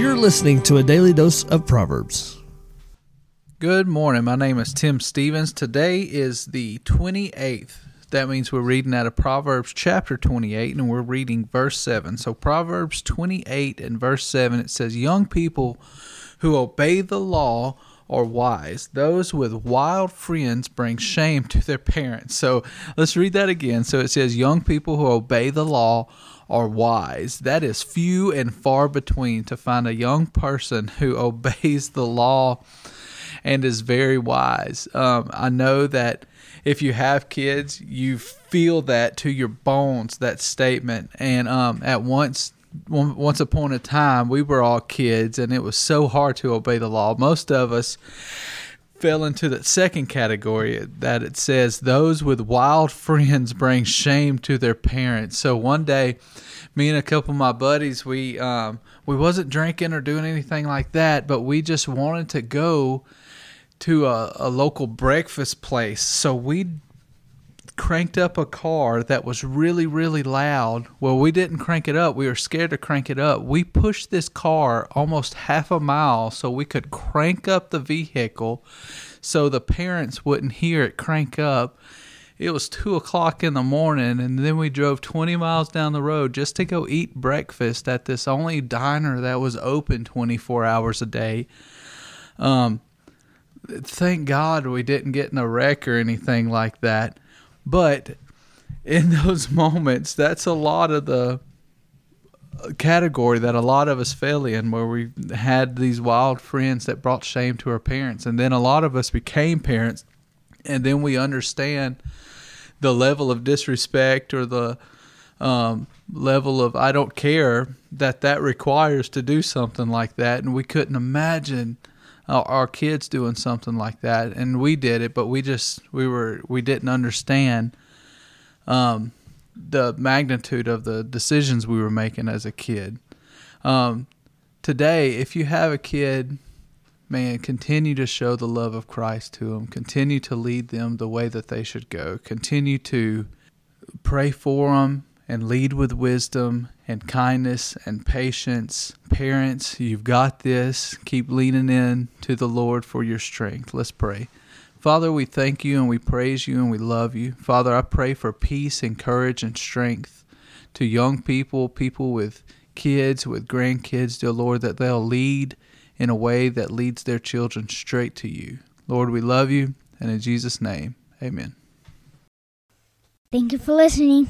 You're listening to a daily dose of Proverbs. Good morning. My name is Tim Stephens. Today is the 28th. That means we're reading out of Proverbs chapter 28 and we're reading verse 7. So, Proverbs 28 and verse 7, it says, Young people who obey the law are wise. Those with wild friends bring shame to their parents. So, let's read that again. So, it says, Young people who obey the law are wise. That is few and far between to find a young person who obeys the law and is very wise. Um, I know that if you have kids, you feel that to your bones, that statement. And um, at once, once upon a time, we were all kids, and it was so hard to obey the law. Most of us fell into the second category that it says those with wild friends bring shame to their parents. So one day, me and a couple of my buddies, we um, we wasn't drinking or doing anything like that, but we just wanted to go to a, a local breakfast place. So we cranked up a car that was really, really loud. Well, we didn't crank it up. We were scared to crank it up. We pushed this car almost half a mile so we could crank up the vehicle so the parents wouldn't hear it crank up. It was two o'clock in the morning, and then we drove 20 miles down the road just to go eat breakfast at this only diner that was open 24 hours a day. Um, thank God we didn't get in a wreck or anything like that. But in those moments, that's a lot of the category that a lot of us fell in where we had these wild friends that brought shame to our parents. And then a lot of us became parents, and then we understand the level of disrespect or the um, level of I don't care that that requires to do something like that. And we couldn't imagine our kids doing something like that, and we did it, but we just we were we didn't understand um, the magnitude of the decisions we were making as a kid. Um, today, if you have a kid, man, continue to show the love of Christ to them. Continue to lead them the way that they should go. Continue to pray for them and lead with wisdom and kindness and patience. Parents, you've got this. Keep leaning in to the Lord for your strength. Let's pray. Father, we thank you and we praise you and we love you. Father, I pray for peace and courage and strength to young people, people with kids, with grandkids, dear Lord, that they'll lead in a way that leads their children straight to you. Lord, we love you, and in Jesus' name, amen. Thank you for listening.